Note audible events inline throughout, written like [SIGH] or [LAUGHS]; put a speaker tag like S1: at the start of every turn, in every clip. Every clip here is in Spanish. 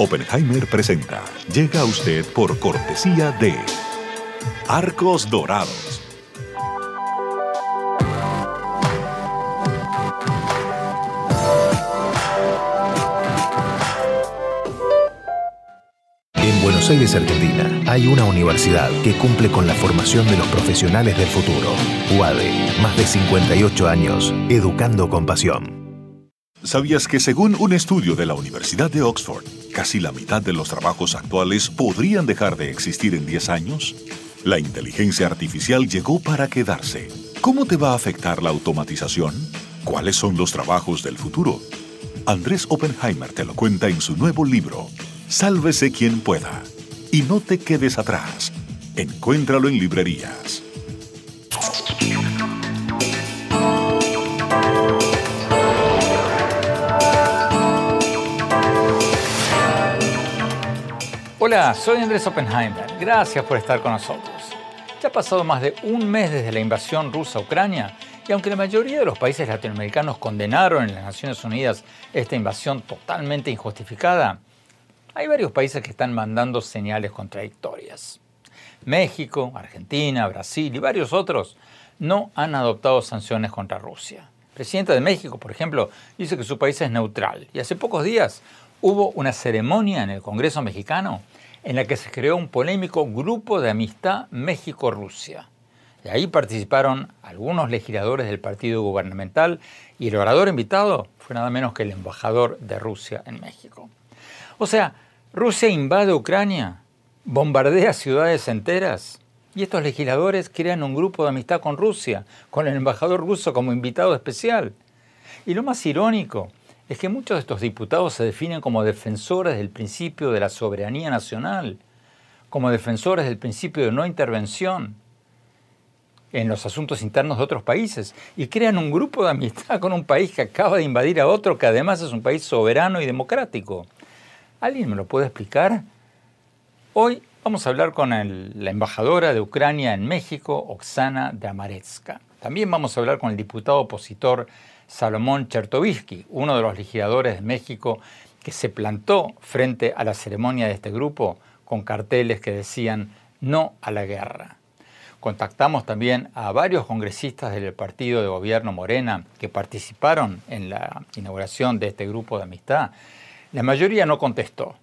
S1: Oppenheimer presenta. Llega a usted por cortesía de Arcos Dorados.
S2: En Buenos Aires, Argentina, hay una universidad que cumple con la formación de los profesionales del futuro. UADE, más de 58 años, educando con pasión.
S1: ¿Sabías que según un estudio de la Universidad de Oxford, casi la mitad de los trabajos actuales podrían dejar de existir en 10 años? La inteligencia artificial llegó para quedarse. ¿Cómo te va a afectar la automatización? ¿Cuáles son los trabajos del futuro? Andrés Oppenheimer te lo cuenta en su nuevo libro, Sálvese quien pueda. Y no te quedes atrás. Encuéntralo en librerías.
S3: Hola, soy Andrés Oppenheimer. Gracias por estar con nosotros. Ya ha pasado más de un mes desde la invasión rusa a Ucrania y aunque la mayoría de los países latinoamericanos condenaron en las Naciones Unidas esta invasión totalmente injustificada, hay varios países que están mandando señales contradictorias. México, Argentina, Brasil y varios otros no han adoptado sanciones contra Rusia. El presidente de México, por ejemplo, dice que su país es neutral y hace pocos días hubo una ceremonia en el Congreso mexicano en la que se creó un polémico grupo de amistad México-Rusia. De ahí participaron algunos legisladores del partido gubernamental y el orador invitado fue nada menos que el embajador de Rusia en México. O sea, Rusia invade Ucrania, bombardea ciudades enteras y estos legisladores crean un grupo de amistad con Rusia, con el embajador ruso como invitado especial. Y lo más irónico es que muchos de estos diputados se definen como defensores del principio de la soberanía nacional, como defensores del principio de no intervención en los asuntos internos de otros países y crean un grupo de amistad con un país que acaba de invadir a otro que además es un país soberano y democrático. ¿Alguien me lo puede explicar? Hoy vamos a hablar con la embajadora de Ucrania en México, Oksana Damaretska. También vamos a hablar con el diputado opositor Salomón Chertovisky, uno de los legisladores de México que se plantó frente a la ceremonia de este grupo con carteles que decían no a la guerra. Contactamos también a varios congresistas del partido de gobierno Morena que participaron en la inauguración de este grupo de amistad. La mayoría no contestó.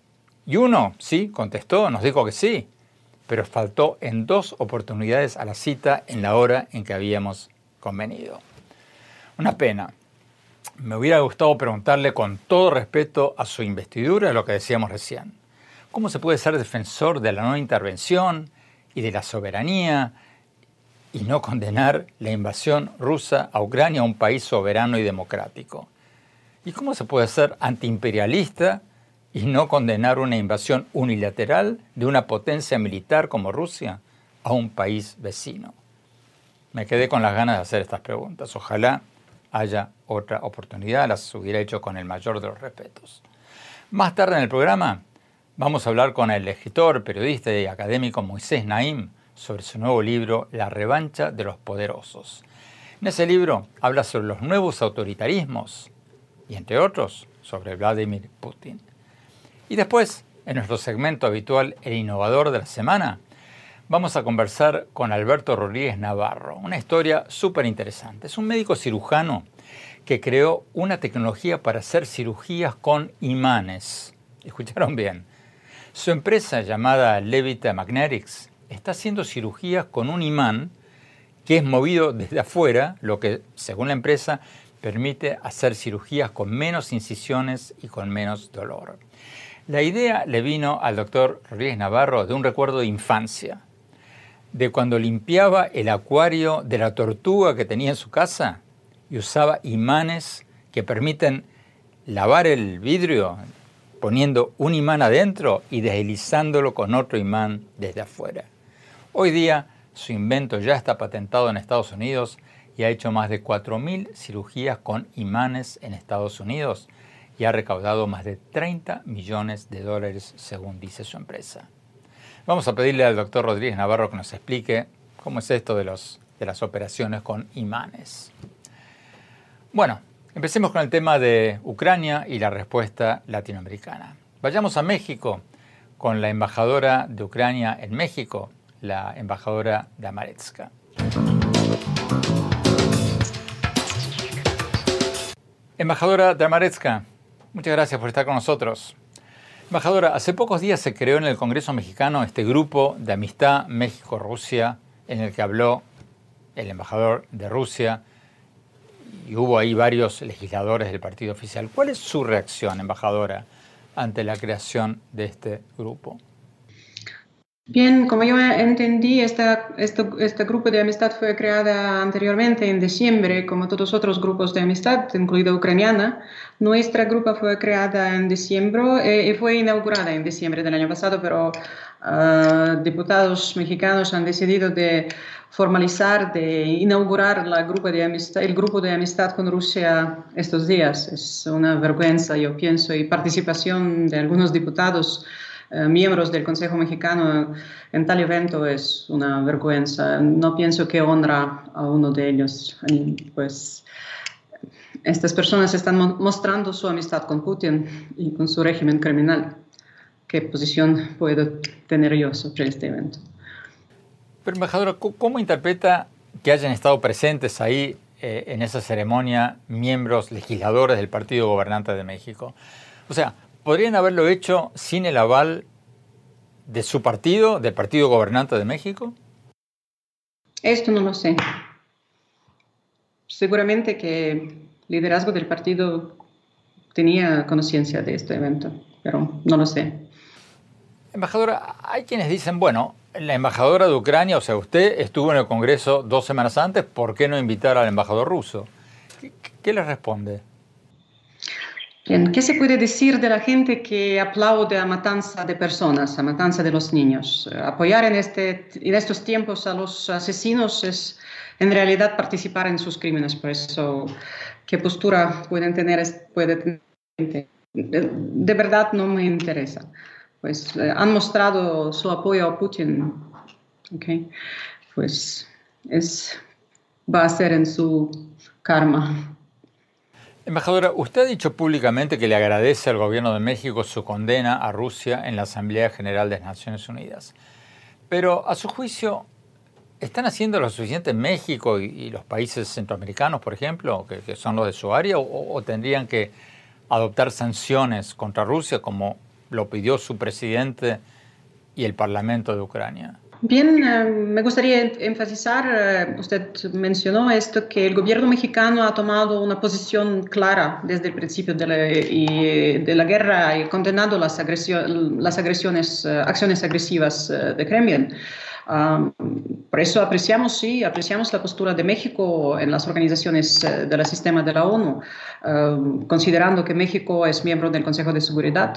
S3: Y uno sí contestó, nos dijo que sí, pero faltó en dos oportunidades a la cita en la hora en que habíamos convenido. Una pena. Me hubiera gustado preguntarle con todo respeto a su investidura lo que decíamos recién. ¿Cómo se puede ser defensor de la no intervención y de la soberanía y no condenar la invasión rusa a Ucrania, un país soberano y democrático? ¿Y cómo se puede ser antiimperialista y no condenar una invasión unilateral de una potencia militar como Rusia a un país vecino? Me quedé con las ganas de hacer estas preguntas. Ojalá haya otra oportunidad, las hubiera hecho con el mayor de los respetos. Más tarde en el programa vamos a hablar con el escritor, periodista y académico Moisés Naim sobre su nuevo libro La revancha de los poderosos. En ese libro habla sobre los nuevos autoritarismos y entre otros sobre Vladimir Putin. Y después, en nuestro segmento habitual El innovador de la semana, vamos a conversar con Alberto Rodríguez Navarro, una historia súper interesante. Es un médico cirujano que creó una tecnología para hacer cirugías con imanes. ¿Escucharon bien? Su empresa llamada Levita Magnetics está haciendo cirugías con un imán que es movido desde afuera, lo que, según la empresa, permite hacer cirugías con menos incisiones y con menos dolor. La idea le vino al doctor Rodríguez Navarro de un recuerdo de infancia de cuando limpiaba el acuario de la tortuga que tenía en su casa y usaba imanes que permiten lavar el vidrio poniendo un imán adentro y deslizándolo con otro imán desde afuera. Hoy día su invento ya está patentado en Estados Unidos y ha hecho más de 4.000 cirugías con imanes en Estados Unidos y ha recaudado más de 30 millones de dólares según dice su empresa. Vamos a pedirle al doctor Rodríguez Navarro que nos explique cómo es esto de, los, de las operaciones con imanes. Bueno, empecemos con el tema de Ucrania y la respuesta latinoamericana. Vayamos a México con la embajadora de Ucrania en México, la embajadora Damaretska. Embajadora Damaretska, muchas gracias por estar con nosotros. Embajadora, hace pocos días se creó en el Congreso mexicano este grupo de amistad México-Rusia en el que habló el embajador de Rusia y hubo ahí varios legisladores del partido oficial. ¿Cuál es su reacción, embajadora, ante la creación de este grupo?
S4: Bien, como yo entendí, esta, este grupo de amistad fue creada anteriormente en diciembre, como todos otros grupos de amistad, incluida ucraniana. Nuestra grupo fue creada en diciembre eh, y fue inaugurada en diciembre del año pasado, pero uh, diputados mexicanos han decidido de formalizar, de inaugurar la grupo de amistad, el grupo de amistad con Rusia estos días. Es una vergüenza, yo pienso, y participación de algunos diputados eh, miembros del Consejo Mexicano en tal evento es una vergüenza. No pienso que honra a uno de ellos. Pues estas personas están mostrando su amistad con Putin y con su régimen criminal. ¿Qué posición puedo tener yo sobre este evento?
S3: Pero, embajadora, ¿cómo interpreta que hayan estado presentes ahí eh, en esa ceremonia miembros legisladores del Partido Gobernante de México? O sea, ¿podrían haberlo hecho sin el aval de su partido, del Partido Gobernante de México?
S4: Esto no lo sé. Seguramente que el liderazgo del partido tenía conciencia de este evento, pero no lo sé.
S3: Embajadora, hay quienes dicen, bueno, la embajadora de Ucrania, o sea, usted estuvo en el Congreso dos semanas antes, ¿por qué no invitar al embajador ruso? ¿Qué, qué le responde?
S4: ¿Qué se puede decir de la gente que aplaude a matanza de personas, a matanza de los niños? Eh, apoyar en, este, en estos tiempos a los asesinos es en realidad participar en sus crímenes. Por eso, ¿qué postura pueden tener? Puede De verdad no me interesa. Pues eh, han mostrado su apoyo a Putin. Okay. Pues es, va a ser en su karma.
S3: Embajadora, usted ha dicho públicamente que le agradece al gobierno de México su condena a Rusia en la Asamblea General de las Naciones Unidas. Pero, a su juicio, ¿están haciendo lo suficiente en México y, los países centroamericanos, por ejemplo, que, son los de su área, o tendrían que adoptar sanciones contra Rusia como lo pidió su presidente y el Parlamento de Ucrania?
S4: Bien, eh, me gustaría enfatizar, eh, usted mencionó esto, que el gobierno mexicano ha tomado una posición clara desde el principio de la, guerra y condenado las, las agresiones, eh, acciones agresivas de Kremlin por eso apreciamos, sí, apreciamos la postura de México en las organizaciones eh, del sistema de la ONU, considerando que México es miembro del Consejo de Seguridad.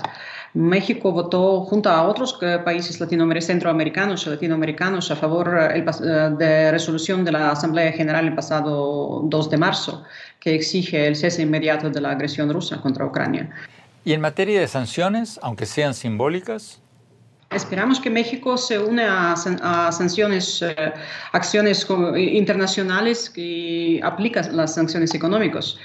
S4: México votó junto a otros eh, países latinoamericanos, centroamericanos y latinoamericanos a favor eh, de resolución de la Asamblea General el pasado 2 de marzo, que exige el cese inmediato de la agresión rusa contra Ucrania.
S3: ¿Y en materia de sanciones, aunque sean simbólicas?
S4: Esperamos que México se une a, sanciones, eh, acciones internacionales que aplican las sanciones económicas.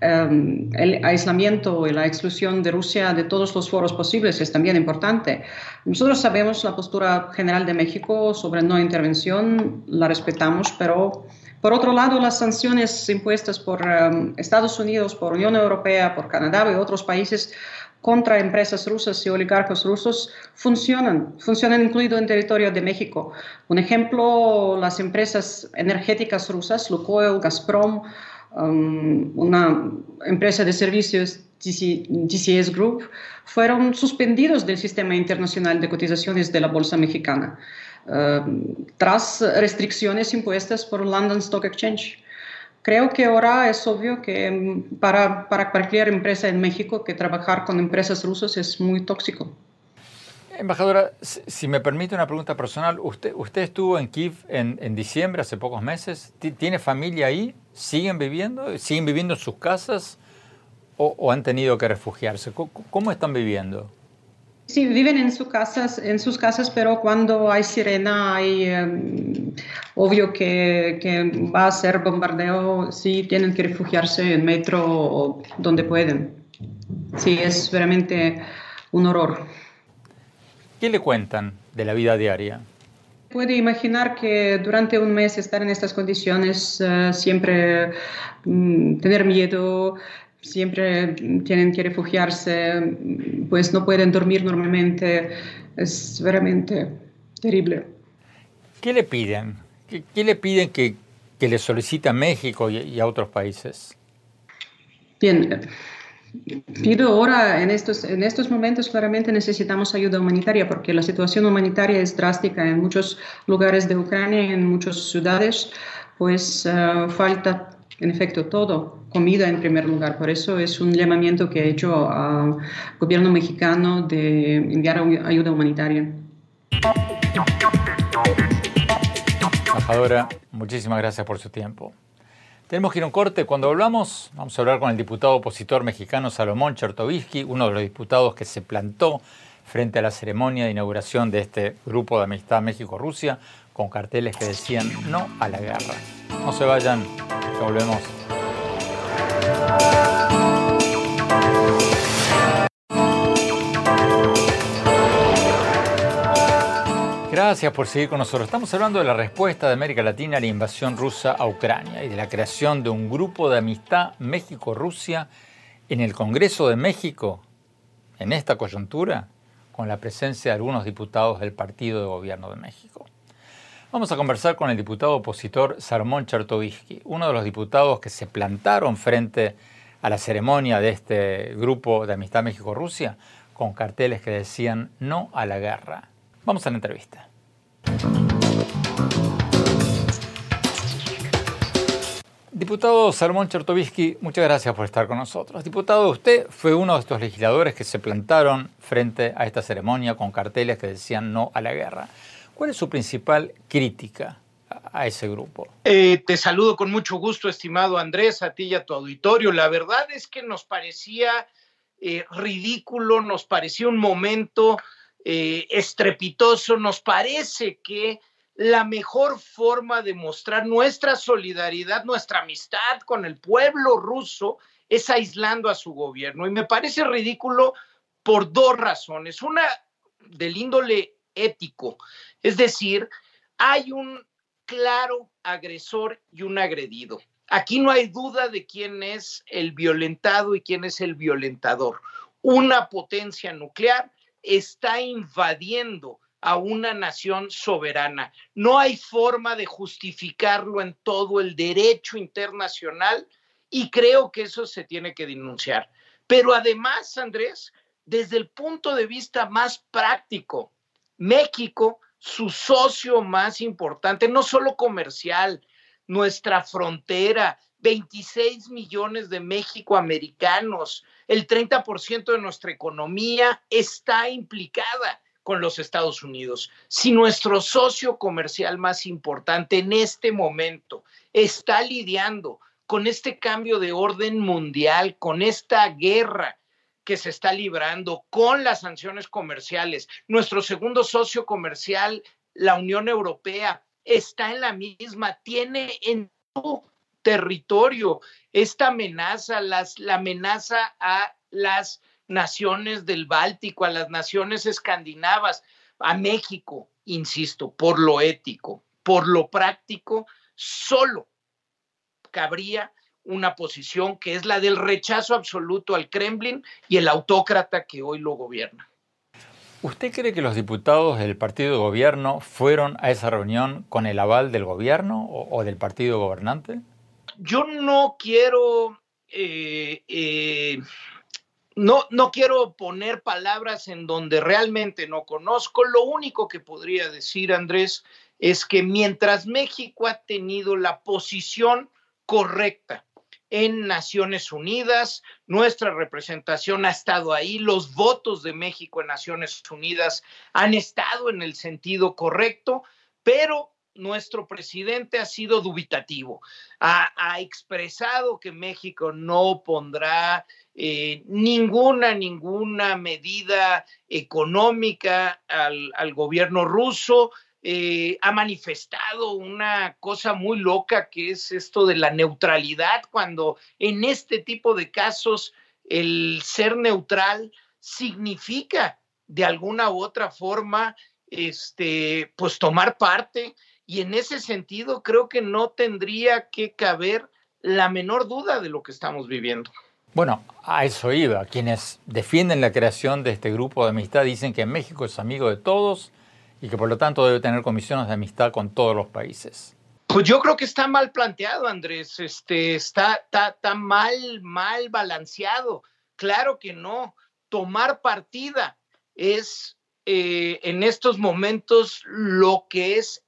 S4: Em, el aislamiento y la exclusión de Rusia de todos los foros posibles es también importante. Nosotros sabemos la postura general de México sobre no intervención, la respetamos, pero por otro lado, las sanciones impuestas por em, Estados Unidos, por Unión Europea, por Canadá y otros países contra empresas rusas y oligarcos rusos funcionan, funcionan incluido en territorio de México. Un ejemplo, las empresas energéticas rusas, Lukoil, Gazprom, um, una empresa de servicios TCS Group, fueron suspendidos del sistema internacional de cotizaciones de la Bolsa Mexicana, um, tras restricciones impuestas por London Stock Exchange. Creo que ahora es obvio que mm, para, para cualquier empresa en México que trabajar con empresas rusas es muy tóxico.
S3: Embajadora, si me permite una pregunta personal, usted, usted estuvo en Kiev en, en diciembre, hace pocos meses. ¿Tiene familia ahí? ¿Siguen viviendo? ¿Siguen viviendo en sus casas? ¿O, han tenido que refugiarse? ¿Cómo, están viviendo?
S4: Sí, viven en, sus casas, en sus casas, pero cuando hay sirena, hay em, obvio que, que, va a ser bombardeo, sí tienen que refugiarse en metro o donde pueden. Sí, es realmente un horror.
S3: ¿Qué le cuentan de la vida diaria?
S4: Puede imaginar que durante un mes estar en estas condiciones, eh, siempre mm, tener miedo, siempre tienen que refugiarse, pues no pueden dormir normalmente, es realmente terrible.
S3: ¿Qué le piden? ¿Qué, le piden que, que, le solicita a México y, y a otros países?
S4: Bien, Pido ahora, en estos, en estos momentos, claramente necesitamos ayuda humanitaria porque la situación humanitaria es drástica en muchos lugares de Ucrania, en muchas ciudades, pues eh, falta, en efecto, todo, comida en primer lugar. Por eso es un llamamiento que he hecho al gobierno mexicano de enviar ayuda humanitaria.
S3: Embajadora, muchísimas gracias por su tiempo. Tenemos que ir a un corte. Cuando hablamos, vamos a hablar con el diputado opositor mexicano Salomón Chertovisky, uno de los diputados que se plantó frente a la ceremonia de inauguración de este grupo de amistad México-Rusia con carteles que decían no a la guerra. No se vayan, que volvemos. Gracias por seguir con nosotros. Estamos hablando de la respuesta de América Latina a la invasión rusa a Ucrania y de la creación de un grupo de amistad México-Rusia en el Congreso de México, en esta coyuntura, con la presencia de algunos diputados del Partido de Gobierno de México. Vamos a conversar con el diputado opositor Sarmón Chertovisky, uno de los diputados que se plantaron frente a la ceremonia de este grupo de amistad México-Rusia con carteles que decían no a la guerra. Vamos a la entrevista. Diputado Salmón Chertovisky, muchas gracias por estar con nosotros. Diputado, usted fue uno de estos legisladores que se plantaron frente a esta ceremonia con carteles que decían no a la guerra. ¿Cuál es su principal crítica a ese grupo?
S5: Eh, te saludo con mucho gusto, estimado Andrés, a ti y a tu auditorio. La verdad es que nos parecía eh, ridículo, nos parecía un momento eh, estrepitoso, nos parece que la mejor forma de mostrar nuestra solidaridad, nuestra amistad con el pueblo ruso es aislando a su gobierno. Y me parece ridículo por dos razones. Una del índole ético, es decir, hay un claro agresor y un agredido. Aquí no hay duda de quién es el violentado y quién es el violentador. Una potencia nuclear está invadiendo a una nación soberana. No hay forma de justificarlo en todo el derecho internacional y creo que eso se tiene que denunciar. Pero además, Andrés, desde el punto de vista más práctico, México, su socio más importante, no solo comercial, nuestra frontera, 26 millones de México-americanos, el 30% de nuestra economía está implicada con los Estados Unidos. Si nuestro socio comercial más importante en este momento está lidiando con este cambio de orden mundial, con esta guerra que se está librando, con las sanciones comerciales, nuestro segundo socio comercial, la Unión Europea, está en la misma, tiene en su territorio esta amenaza, la amenaza a las naciones del Báltico, a las naciones escandinavas, a México, insisto, por lo ético, por lo práctico, solo cabría una posición que es la del rechazo absoluto al Kremlin y el autócrata que hoy lo gobierna.
S3: ¿Usted cree que los diputados del partido de gobierno fueron a esa reunión con el aval del gobierno o, del partido gobernante?
S5: Yo no quiero eh, eh, no, no quiero poner palabras en donde realmente no conozco. Lo único que podría decir, Andrés, es que mientras México ha tenido la posición correcta en Naciones Unidas. Nuestra representación ha estado ahí. Los votos de México en Naciones Unidas han estado en el sentido correcto, pero nuestro presidente ha sido dubitativo. Ha, expresado que México no pondrá eh, ninguna, ninguna medida económica al, al gobierno ruso. Eh, ha manifestado una cosa muy loca que es esto de la neutralidad, cuando en este tipo de casos el ser neutral significa de alguna u otra forma este pues tomar parte y en ese sentido creo que no tendría que caber la menor duda de lo que estamos viviendo.
S3: Bueno, a eso iba. Quienes defienden la creación de este grupo de amistad dicen que México es amigo de todos y que por lo tanto debe tener comisiones de amistad con todos los países.
S5: Pues yo creo que está mal planteado, Andrés. Este, está, está, está mal, mal balanceado. Claro que no. Tomar partida es eh, en estos momentos lo que es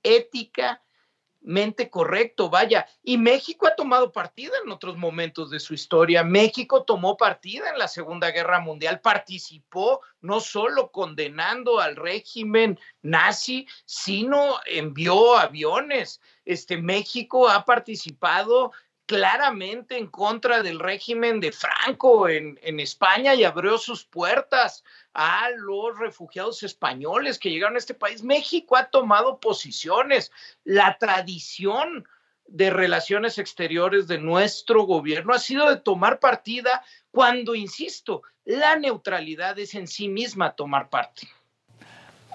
S5: correcto, vaya. Y México ha tomado partida en otros momentos de su historia. México tomó partida en la Segunda Guerra Mundial, participó no solo condenando al régimen nazi, sino envió aviones. Este México ha participado claramente en contra del régimen de Franco en, España y abrió sus puertas a los refugiados españoles que llegaron a este país. México ha tomado posiciones. La tradición de relaciones exteriores de nuestro gobierno ha sido de tomar partida cuando, insisto, la neutralidad es en sí misma tomar parte.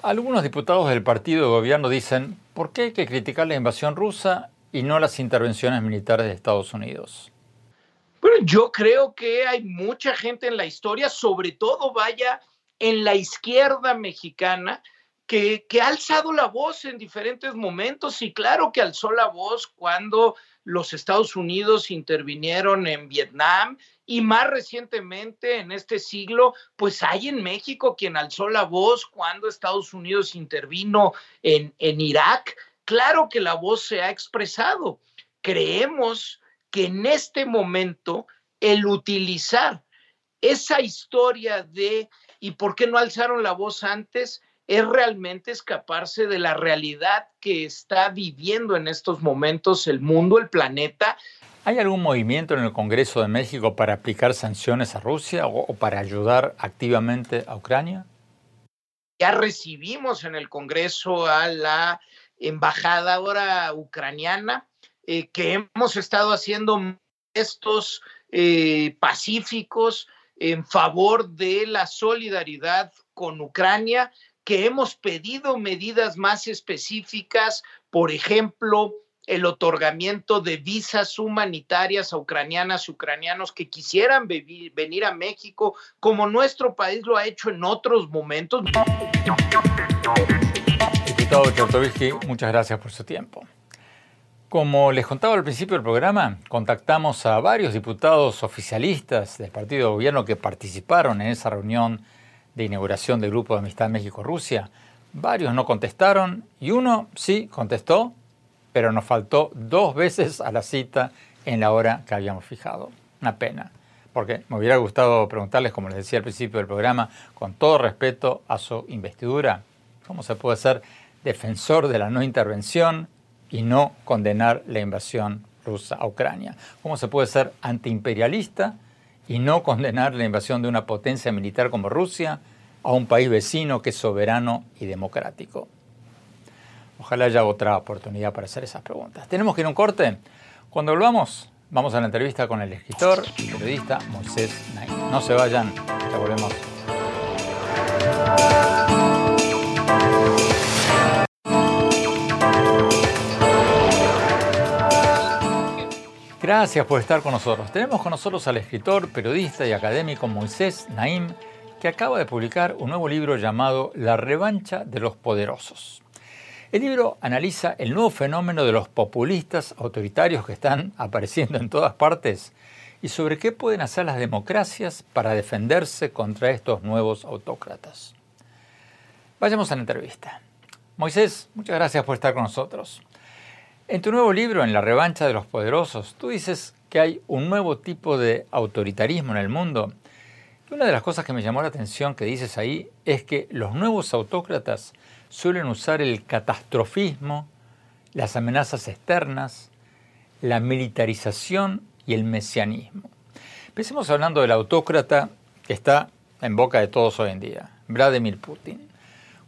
S3: Algunos diputados del partido de gobierno dicen, ¿por qué hay que criticar la invasión rusa y no las intervenciones militares de Estados Unidos?
S5: Bueno, yo creo que hay mucha gente en la historia, sobre todo vaya en la izquierda mexicana, que, que, ha alzado la voz en diferentes momentos y claro que alzó la voz cuando los Estados Unidos intervinieron en Vietnam y más recientemente en este siglo, pues hay en México quien alzó la voz cuando Estados Unidos intervino en, en Irak. Claro que la voz se ha expresado. Creemos que en este momento el utilizar esa historia de ¿y por qué no alzaron la voz antes? es realmente escaparse de la realidad que está viviendo en estos momentos el mundo, el planeta.
S3: ¿Hay algún movimiento en el Congreso de México para aplicar sanciones a Rusia o, para ayudar activamente a Ucrania?
S5: Ya recibimos en el Congreso a la embajadora ucraniana, eh, que hemos estado haciendo estos eh, pacíficos en favor de la solidaridad con Ucrania, que hemos pedido medidas más específicas, por ejemplo, el otorgamiento de visas humanitarias a ucranianas y ucranianos que quisieran venir a México, como nuestro país lo ha hecho en otros momentos.
S3: Muchas gracias por su tiempo. Como les contaba al principio del programa, contactamos a varios diputados oficialistas del partido de gobierno que participaron en esa reunión de inauguración del Grupo de Amistad México-Rusia. Varios no contestaron y uno sí contestó, pero nos faltó dos veces a la cita en la hora que habíamos fijado. Una pena, porque me hubiera gustado preguntarles, como les decía al principio del programa, con todo respeto a su investidura, cómo se puede ser defensor de la no intervención y no condenar la invasión rusa a Ucrania? ¿Cómo se puede ser antiimperialista y no condenar la invasión de una potencia militar como Rusia a un país vecino que es soberano y democrático? Ojalá haya otra oportunidad para hacer esas preguntas. Tenemos que ir a un corte. Cuando volvamos, vamos a la entrevista con el escritor y periodista Moisés Naim. No se vayan, ya volvemos. Gracias por estar con nosotros. Tenemos con nosotros al escritor, periodista y académico Moisés Naim, que acaba de publicar un nuevo libro llamado La revancha de los poderosos. El libro analiza el nuevo fenómeno de los populistas autoritarios que están [LAUGHS] apareciendo en todas partes y sobre qué pueden hacer las democracias para defenderse contra estos nuevos autócratas. Vayamos a la entrevista. Moisés, muchas gracias por estar con nosotros. En tu nuevo libro, En la revancha de los poderosos, tú dices que hay un nuevo tipo de autoritarismo en el mundo. Y una de las cosas que me llamó la atención que dices ahí es que los nuevos autócratas suelen usar el catastrofismo, las amenazas externas, la militarización y el mesianismo. Empecemos hablando del autócrata que está en boca de todos hoy en día, Vladimir Putin.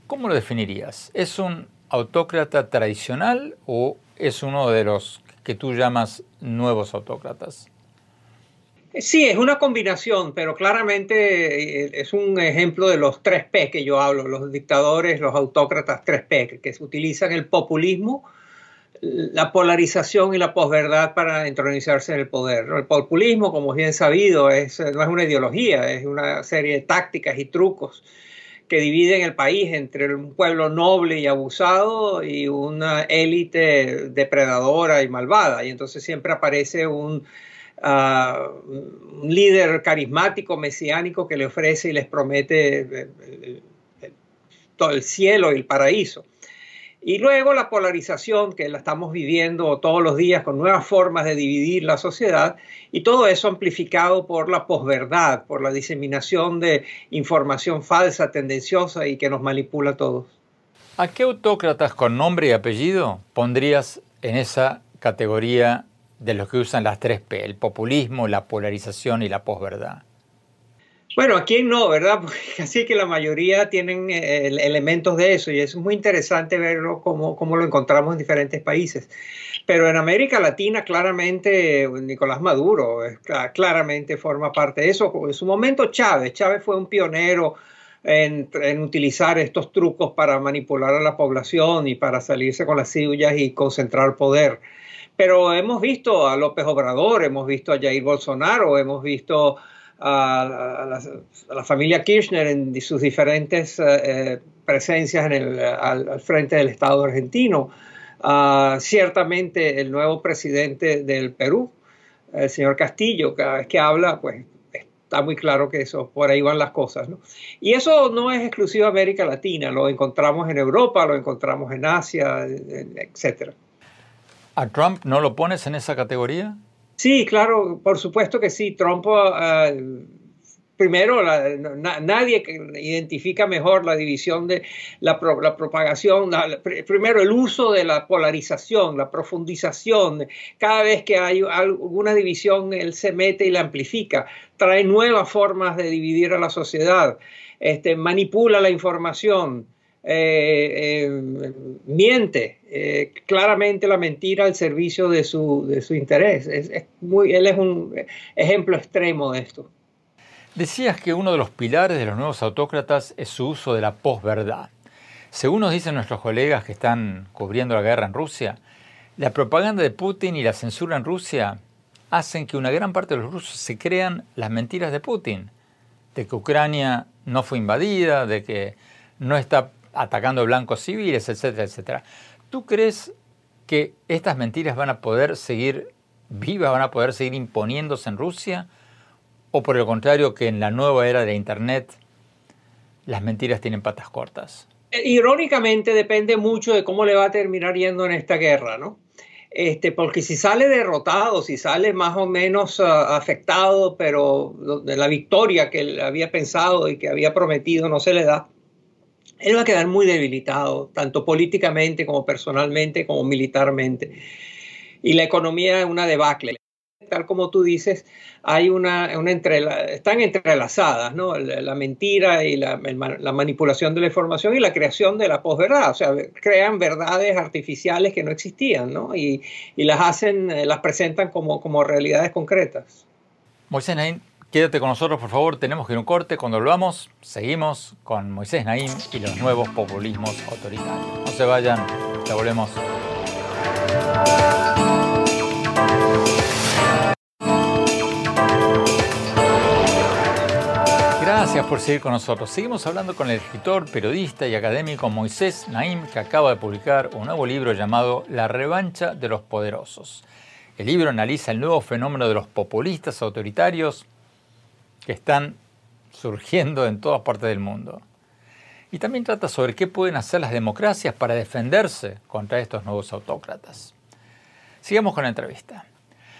S3: ¿Cómo lo definirías? ¿Es un autócrata tradicional o es uno de los que tú llamas nuevos autócratas?
S6: Sí, es una combinación, pero claramente eh, es un ejemplo de los tres P que yo hablo, los dictadores, los autócratas tres P, que utilizan el populismo, la polarización y la posverdad para entronizarse en el poder. El populismo, como bien sabido, es, no es una ideología, es una serie de tácticas y trucos que dividen el país entre un pueblo noble y abusado y una élite depredadora y malvada. Y entonces siempre aparece un, ah, un líder carismático, mesiánico, que le ofrece y les promete eh, eh, todo el cielo y el paraíso. Y luego la polarización que la estamos viviendo todos los días con nuevas formas de dividir la sociedad y todo eso amplificado por la posverdad, por la diseminación de información falsa, tendenciosa y que nos manipula a todos.
S3: ¿A qué autócratas con nombre y apellido pondrías en esa categoría de los que usan las tres P, el populismo, la polarización y la posverdad?
S6: Bueno, aquí no, ¿verdad? [LAUGHS] Porque así que la mayoría tienen eh, elementos de eso y es muy interesante verlo como, lo encontramos en diferentes países. Pero en América Latina claramente Nicolás Maduro claramente forma parte de eso. En su momento Chávez, Chávez fue un pionero en, en, utilizar estos trucos para manipular a la población y para salirse con las suyas y concentrar poder. Pero hemos visto a López Obrador, hemos visto a Jair Bolsonaro, hemos visto a, la, familia Kirchner en sus diferentes eh, eh, presencias en el, al, frente del Estado argentino. ciertamente el nuevo presidente del Perú, el señor Castillo, cada vez que habla, pues está muy claro que eso, por ahí van las cosas. Y eso no es exclusivo de América Latina, lo encontramos en Europa, lo encontramos en Asia, etc.
S3: ¿A Trump no lo pones en esa categoría?
S6: Sí, claro, por supuesto que sí. Trump, ah, primero, nadie identifica mejor la división de la, propagación, primero el uso de la polarización, la profundización. Cada vez que hay alguna división, él se mete y la amplifica, trae nuevas formas de dividir a la sociedad, este, manipula la información. Eh, eh, miente eh, claramente la mentira al servicio de su, de su interés. Es, muy, él es un ejemplo extremo de esto.
S3: Decías que uno de los pilares de los nuevos autócratas es su uso de la posverdad. Según nos dicen nuestros colegas que están cubriendo la guerra en Rusia, la propaganda de Putin y la censura en Rusia hacen que una gran parte de los rusos se crean las mentiras de Putin, de que Ucrania no fue invadida, de que no está atacando blancos civiles, etcétera, etcétera. ¿Tú crees que estas mentiras van a poder seguir vivas, van a poder seguir imponiéndose en Rusia? ¿O por el contrario, que en la nueva era de Internet las mentiras tienen patas cortas?
S6: Eh, irónicamente depende mucho de cómo le va a terminar yendo en esta guerra, ¿no? Este, porque si sale derrotado, si sale más o menos ah, afectado, pero de la victoria que él había pensado y que había prometido no se le da, él va a quedar muy debilitado, tanto políticamente como personalmente, como militarmente. Y la economía es una debacle. Tal como tú dices, hay una, una están entrelazadas, ¿no? La, mentira y la, la, manipulación de la información y la creación de la posverdad. O sea, crean verdades artificiales que no existían, ¿no? Y, y las hacen, las presentan como, como realidades concretas.
S3: Moisés Quédate con nosotros, por favor. Tenemos que ir a un corte. Cuando volvamos, seguimos con Moisés Naim y los nuevos populismos autoritarios. No se vayan, ya volvemos. Gracias por seguir con nosotros. Seguimos hablando con el escritor, periodista y académico Moisés Naim, que acaba de publicar un nuevo libro llamado La revancha de los poderosos. El libro analiza el nuevo fenómeno de los populistas autoritarios que están surgiendo en todas partes del mundo. Y también trata sobre qué pueden hacer las democracias para defenderse contra estos nuevos autócratas. Sigamos con la entrevista.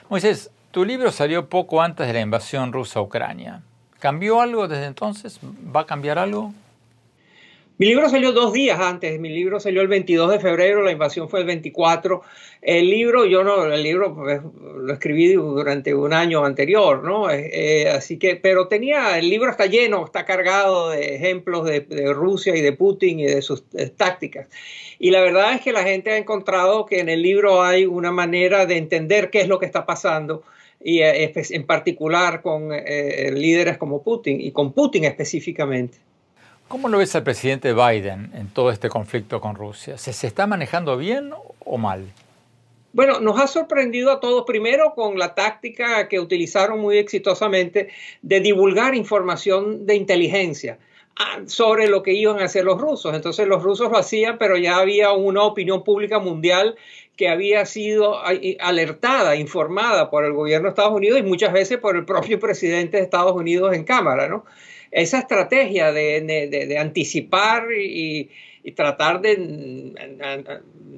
S3: Moisés, tu libro salió poco antes de la invasión rusa a Ucrania. ¿Cambió algo desde entonces? ¿Va a cambiar algo?
S6: Mi libro salió dos días antes, mi libro salió el 22 de febrero, la invasión fue el 24. El libro, yo no, el libro pues, lo escribí durante un año anterior, ¿no? Eh, eh, así que, pero tenía, el libro está lleno, está cargado de ejemplos de, Rusia y de Putin y de sus tácticas. Y la verdad es que la gente ha encontrado que en el libro hay una manera de entender qué es lo que está pasando y eh, en particular con líderes como Putin y con Putin específicamente.
S3: ¿Cómo lo ves al presidente Biden en todo este conflicto con Rusia? ¿Se, ¿Se, está manejando bien o mal?
S6: Bueno, nos ha sorprendido a todos primero con la táctica que utilizaron muy exitosamente de divulgar información de inteligencia ah, sobre lo que iban a hacer los rusos. Entonces los rusos lo hacían, pero ya había una opinión pública mundial que había sido alertada, informada por el gobierno de Estados Unidos y muchas veces por el propio presidente de Estados Unidos en Cámara, ¿no? Esa estrategia de, anticipar y, tratar de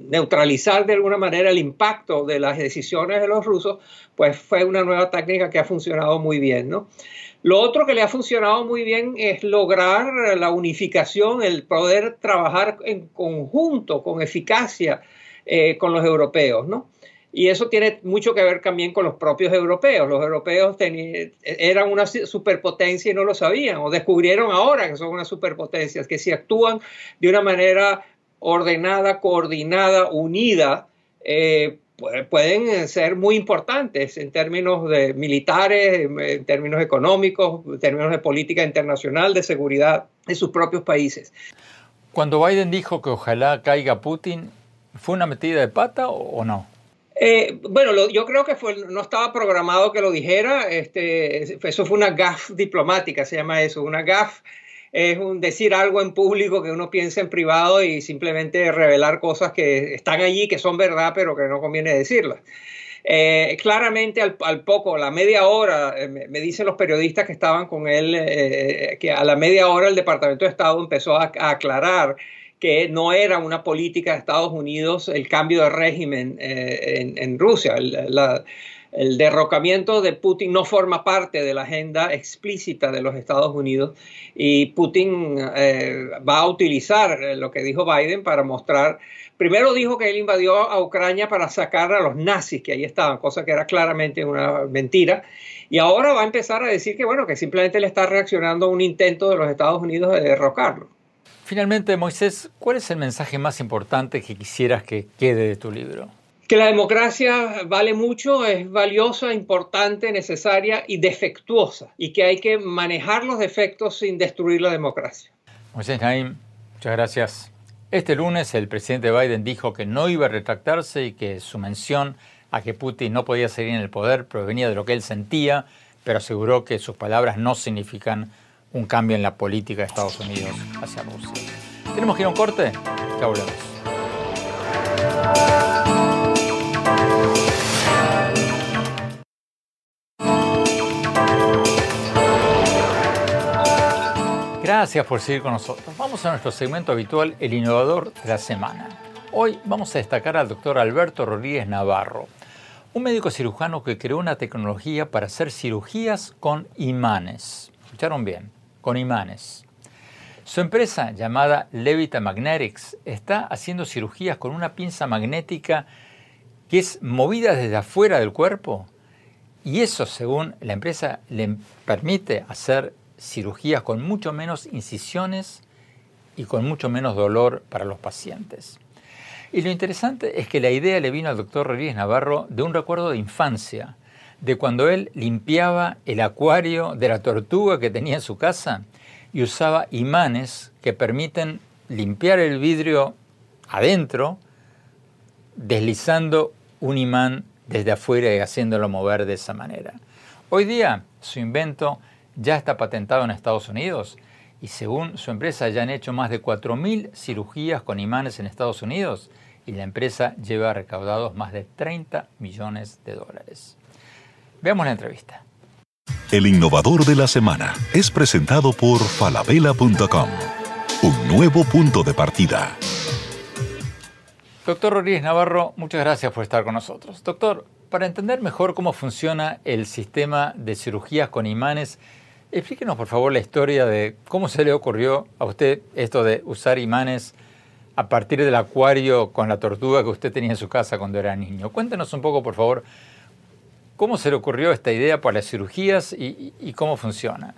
S6: neutralizar de alguna manera el impacto de las decisiones de los rusos, pues fue una nueva técnica que ha funcionado muy bien, ¿no? Lo otro que le ha funcionado muy bien es lograr la unificación, el poder trabajar en conjunto, con eficacia eh, con los europeos, ¿no? Y eso tiene mucho que ver también con los propios europeos. Los europeos eran una superpotencia y no lo sabían, o descubrieron ahora que son unas superpotencias, que si actúan de una manera ordenada, coordinada, unida, eh, pueden ser muy importantes en términos de militares, en términos económicos, en términos de política internacional, de seguridad de sus propios países.
S3: Cuando Biden dijo que ojalá caiga Putin, ¿fue una metida de pata o no?
S6: Eh, bueno, yo creo que no estaba programado que lo dijera. Este, eso fue una gaf diplomática, se llama eso. Una gaf es un decir algo en público que uno piensa en privado y simplemente revelar cosas que están allí, que son verdad, pero que no conviene decirlas. Eh, claramente al, poco, a la media hora, eh, me, dicen los periodistas que estaban con él, que a la media hora el Departamento de Estado empezó a aclarar que no era una política de Estados Unidos el cambio de régimen eh, en, Rusia. El, derrocamiento de Putin no forma parte de la agenda explícita de los Estados Unidos y Putin eh, va a utilizar eh, lo que dijo Biden para mostrar, primero dijo que él invadió a Ucrania para sacar a los nazis que ahí estaban, cosa que era claramente una mentira. Y ahora va a empezar a decir que, bueno, que simplemente le está reaccionando un intento de los Estados Unidos de derrocarlo.
S3: Finalmente, Moisés, ¿cuál es el mensaje más importante que quisieras que quede de tu libro?
S6: Que la democracia vale mucho, es valiosa, importante, necesaria y defectuosa, y que hay que manejar los defectos sin destruir la democracia.
S3: Moisés Naim, muchas gracias. Este lunes el presidente Biden dijo que no iba a retractarse y que su mención a que Putin no podía seguir en el poder provenía de lo que él sentía, pero aseguró que sus palabras no significan un cambio en la política de Estados Unidos hacia Rusia. Tenemos que ir a un corte, ya volvemos. Gracias por seguir con nosotros. Vamos a nuestro segmento habitual, el innovador de la semana. Hoy vamos a destacar al doctor Alberto Rodríguez Navarro, un médico cirujano que creó una tecnología para hacer cirugías con imanes. ¿Escucharon bien? Con imanes. Su empresa, llamada Levita Magnetics, está haciendo cirugías con una pinza magnética que es movida desde afuera del cuerpo y eso, según la empresa, le permite hacer cirugías con mucho menos incisiones y con mucho menos dolor para los pacientes. Y lo interesante es que la idea le vino al doctor Rodríguez Navarro de un recuerdo de infancia, de cuando él limpiaba el acuario de la tortuga que tenía en su casa y usaba imanes que permiten limpiar el vidrio adentro, deslizando un imán desde afuera y haciéndolo mover de esa manera. Hoy día su invento ya está patentado en Estados Unidos y según su empresa ya han hecho más de 4.000 cirugías con imanes en Estados Unidos y la empresa lleva recaudados más de 30 millones de dólares. Veamos la entrevista.
S1: El innovador de la semana es presentado por falabella.com. Un nuevo punto de partida.
S3: Doctor Rodríguez Navarro, muchas gracias por estar con nosotros. Doctor, para entender mejor cómo funciona el sistema de cirugías con imanes, explíquenos por favor la historia de cómo se le ocurrió a usted esto de usar imanes a partir del acuario con la tortuga que usted tenía en su casa cuando era niño. Cuéntenos un poco, por favor, cómo se le ocurrió esta idea para las cirugías y, cómo funciona.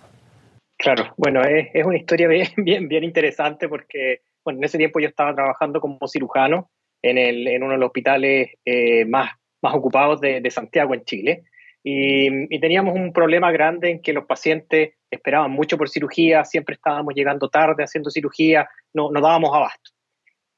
S7: Claro, bueno, es, una historia [LAUGHS] bien, bien, interesante porque bueno, en ese tiempo yo estaba trabajando como cirujano en, el, en uno de los hospitales eh, más, más ocupados de, Santiago, en Chile. Y, teníamos un problema grande en que los pacientes esperaban mucho por cirugía, siempre estábamos llegando tarde haciendo cirugía, no, no dábamos abasto.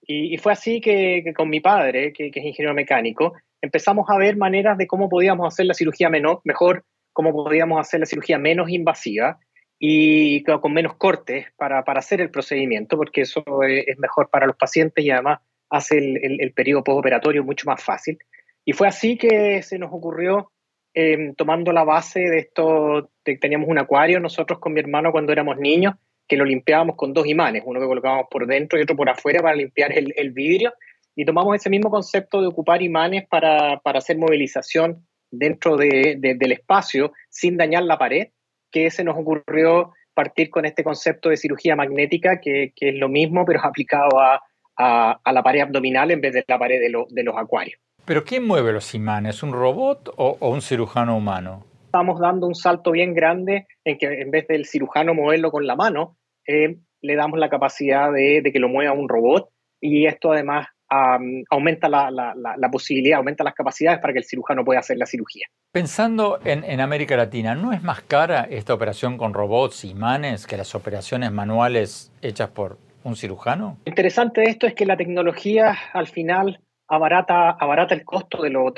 S7: Y, fue así que, con mi padre, que, es ingeniero mecánico, empezamos a ver maneras de cómo podíamos hacer la cirugía mejor, cómo podíamos hacer la cirugía menos invasiva y con menos cortes para, hacer el procedimiento, porque eso es, mejor para los pacientes y además hace el, el, periodo postoperatorio mucho más fácil. Y fue así que se nos ocurrió, em, tomando la base de esto, teníamos un acuario nosotros con mi hermano cuando éramos niños, que lo limpiábamos con dos imanes, uno que colocábamos por dentro y otro por afuera para limpiar el, el vidrio. Y tomamos ese mismo concepto de ocupar imanes para, para hacer movilización dentro de, del espacio sin dañar la pared, que se nos ocurrió partir con este concepto de cirugía magnética, que, que es lo mismo, pero [LAUGHS] aplicado a, a, a, la pared abdominal en vez de la pared de, de los acuarios.
S3: ¿Pero quién mueve los imanes? ¿Un robot o, o un cirujano humano?
S7: estamos dando un salto bien grande en que en vez del cirujano moverlo con la mano, eh, le damos la capacidad de, que lo mueva un robot y esto además aumenta la, posibilidad, aumenta las capacidades para que el cirujano pueda hacer la cirugía.
S3: Pensando en, en, América Latina, ¿no es más cara esta operación con robots y imanes que las operaciones manuales hechas por un cirujano?
S7: Interesante de esto es que la tecnología al final abarata, abarata el costo de los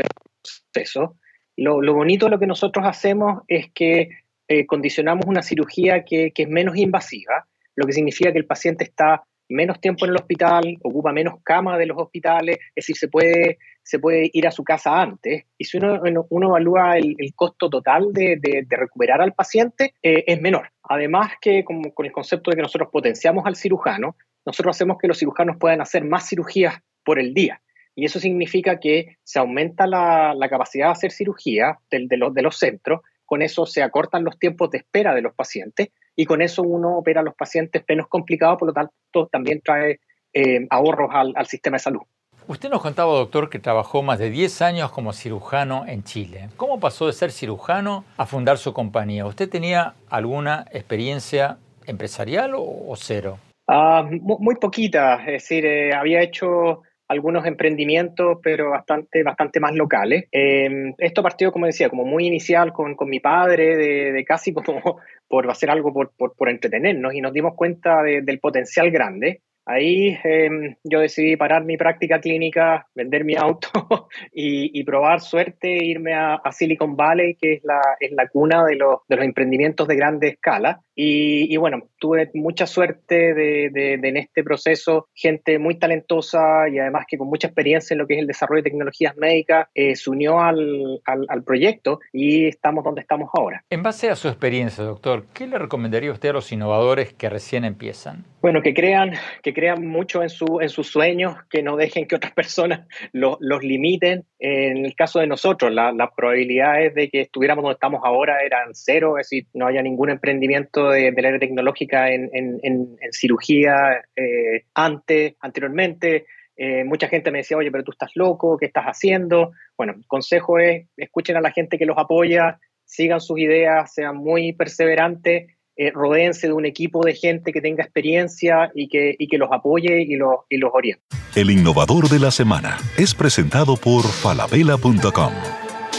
S7: procesos lo, bonito de lo que nosotros hacemos es que eh, condicionamos una cirugía que, es menos invasiva, lo que significa que el paciente está menos tiempo en el hospital, ocupa menos cama de los hospitales, es decir, se puede, se puede ir a su casa antes. Y si uno, uno evalúa el, costo total de, recuperar al paciente, eh, es menor. Además que con, con el concepto de que nosotros potenciamos al cirujano, nosotros hacemos que los cirujanos puedan hacer más cirugías por el día. Y eso significa que se aumenta la, capacidad de hacer cirugía de, los, de los centros, con eso se acortan los tiempos de espera de los pacientes y con eso uno opera a los pacientes menos complicados, por lo tanto también trae eh, ahorros al, al sistema de salud.
S3: Usted nos contaba, doctor, que trabajó más de 10 años como cirujano en Chile. ¿Cómo pasó de ser cirujano a fundar su compañía? ¿Usted tenía alguna experiencia empresarial o, cero?
S7: Ah, muy, poquita, es decir, eh, había hecho algunos emprendimientos, pero bastante, bastante más locales. Eh, esto partió, como decía, como muy inicial con, con mi padre, de, de, casi como [LAUGHS] por hacer algo por, por, por entretenernos y nos dimos cuenta del potencial grande. Ahí em, yo decidí parar mi práctica clínica, vender mi auto [LAUGHS] y, probar suerte, irme a, Silicon Valley, que es la, es la cuna de los, de los emprendimientos de grande escala. Y, bueno, tuve mucha suerte de, de, en este proceso, gente muy talentosa y además que con mucha experiencia en lo que es el desarrollo de tecnologías médicas, eh, se unió al, al, al proyecto y estamos donde estamos ahora.
S3: En base a su experiencia, doctor, ¿qué le recomendaría usted a los innovadores que recién empiezan?
S7: Bueno, que crean, que crean mucho en, su, en sus sueños, que no dejen que otras [LAUGHS] personas los limiten. En el caso de nosotros, las probabilidades de que estuviéramos donde estamos ahora eran cero, es decir, no haya ningún emprendimiento de, la área tecnológica en, cirugía eh, antes, anteriormente. Eh, mucha gente me decía, oye, pero tú estás loco, ¿qué estás haciendo? Bueno, el consejo es, escuchen a la gente que los apoya, sigan sus ideas, sean muy perseverantes eh, rodeense de un equipo de gente que tenga experiencia y que, y que los apoye y los, y los oriente.
S1: El innovador de la semana es presentado por falabella.com,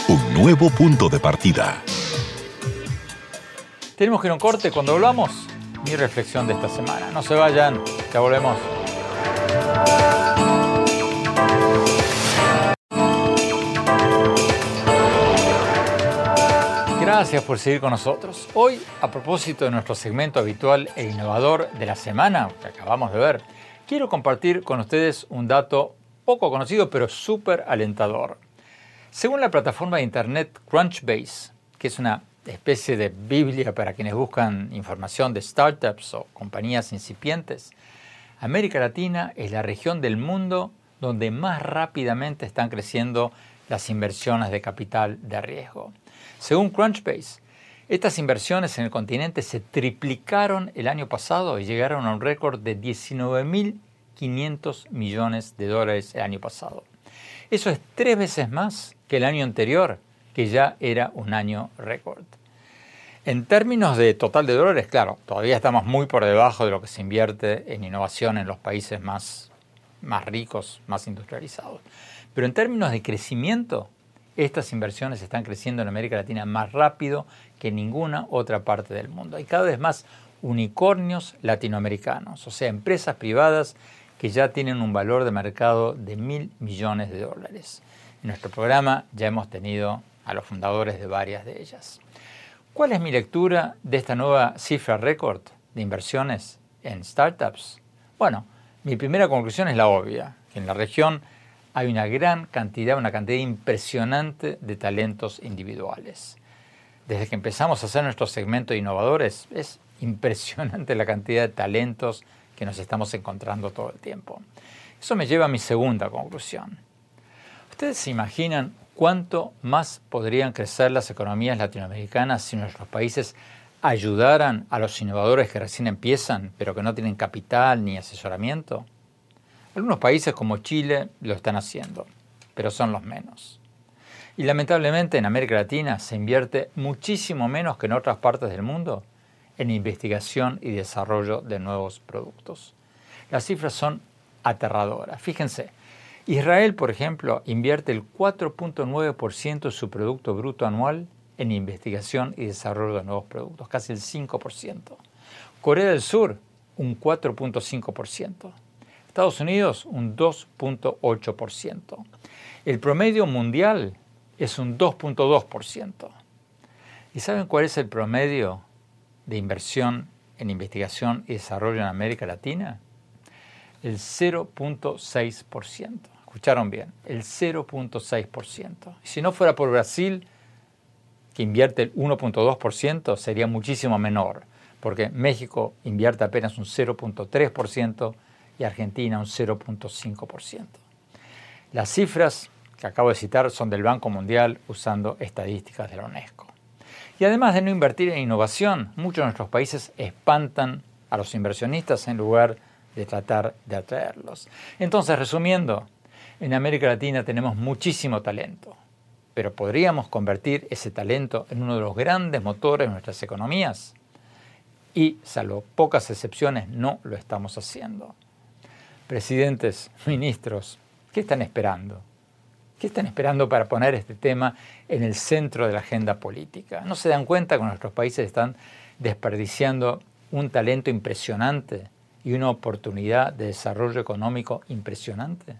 S1: un nuevo punto de partida.
S3: Tenemos que ir a un corte cuando hablamos. Mi reflexión de esta semana. No se vayan, ya volvemos. Gracias por seguir con nosotros. Hoy, a propósito de nuestro segmento habitual e innovador de la semana que acabamos de ver, quiero compartir con ustedes un dato poco conocido pero súper alentador. Según la plataforma de internet Crunchbase, que es una especie de Biblia para quienes buscan información de startups o compañías incipientes, América Latina es la región del mundo donde más rápidamente están creciendo las inversiones de capital de riesgo. Según Crunchbase, estas inversiones en el continente se triplicaron el año pasado y llegaron a un récord de 19.500 millones de dólares el año pasado. Eso es tres veces más que el año anterior, que ya era un año récord. En términos de total de dólares, claro, todavía estamos muy por debajo de lo que se invierte en innovación en los países más, más ricos, más industrializados. Pero en términos de crecimiento, estas inversiones están creciendo en América Latina más rápido que en ninguna otra parte del mundo. Hay cada vez más unicornios latinoamericanos, o sea, empresas privadas que ya tienen un valor de mercado de mil millones de dólares. En nuestro programa ya hemos tenido a los fundadores de varias de ellas. ¿Cuál es mi lectura de esta nueva cifra récord de inversiones en startups? Bueno, mi primera conclusión es la obvia, que en la región hay una gran cantidad, una cantidad impresionante de talentos individuales. Desde que empezamos a hacer nuestro segmento de innovadores, es impresionante la cantidad de talentos que nos estamos encontrando todo el tiempo. Eso me lleva a mi segunda conclusión. ¿Ustedes se imaginan cuánto más podrían crecer las economías latinoamericanas si nuestros países ayudaran a los innovadores que recién empiezan, pero que no tienen capital ni asesoramiento? Algunos países como Chile lo están haciendo, pero son los menos. Y lamentablemente en América Latina se invierte muchísimo menos que en otras partes del mundo en investigación y desarrollo de nuevos productos. Las cifras son aterradoras. Fíjense, Israel, por ejemplo, invierte el 4.9% de su Producto Bruto anual en investigación y desarrollo de nuevos productos, casi el 5%. Corea del Sur, un 4.5%. Estados Unidos un 2.8%. El promedio mundial es un 2.2%. ¿Y saben cuál es el promedio de inversión en investigación y desarrollo en América Latina? El 0.6%. Escucharon bien, el 0.6%. Y si no fuera por Brasil, que invierte el 1.2%, sería muchísimo menor, porque México invierte apenas un 0.3%, y Argentina un 0.5%. Las cifras que acabo de citar son del Banco Mundial usando estadísticas de la UNESCO. Y además de no invertir en innovación, muchos de nuestros países espantan a los inversionistas en lugar de tratar de atraerlos. Entonces, resumiendo, en América Latina tenemos muchísimo talento, pero ¿podríamos convertir ese talento en uno de los grandes motores de nuestras economías? Y, salvo pocas excepciones, no lo estamos haciendo presidentes, ministros, ¿qué están esperando? ¿Qué están esperando para poner este tema en el centro de la agenda política? ¿No se dan cuenta que nuestros países están desperdiciando un talento impresionante y una oportunidad de desarrollo económico impresionante?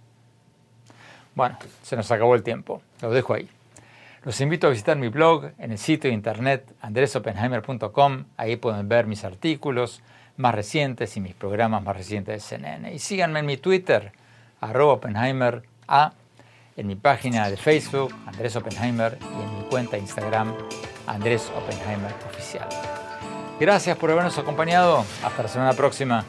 S3: Bueno, se nos acabó el tiempo, lo dejo ahí. Los invito a visitar mi blog en el sitio de internet andresopenheimer.com, ahí pueden ver mis artículos, más recientes y mis programas más recientes de CNN. Y síganme en mi Twitter, arroba Oppenheimer A, en mi página de Facebook, Andrés Oppenheimer, y en mi cuenta de Instagram, Andrés Oppenheimer Oficial. Gracias por habernos acompañado. Hasta la semana próxima.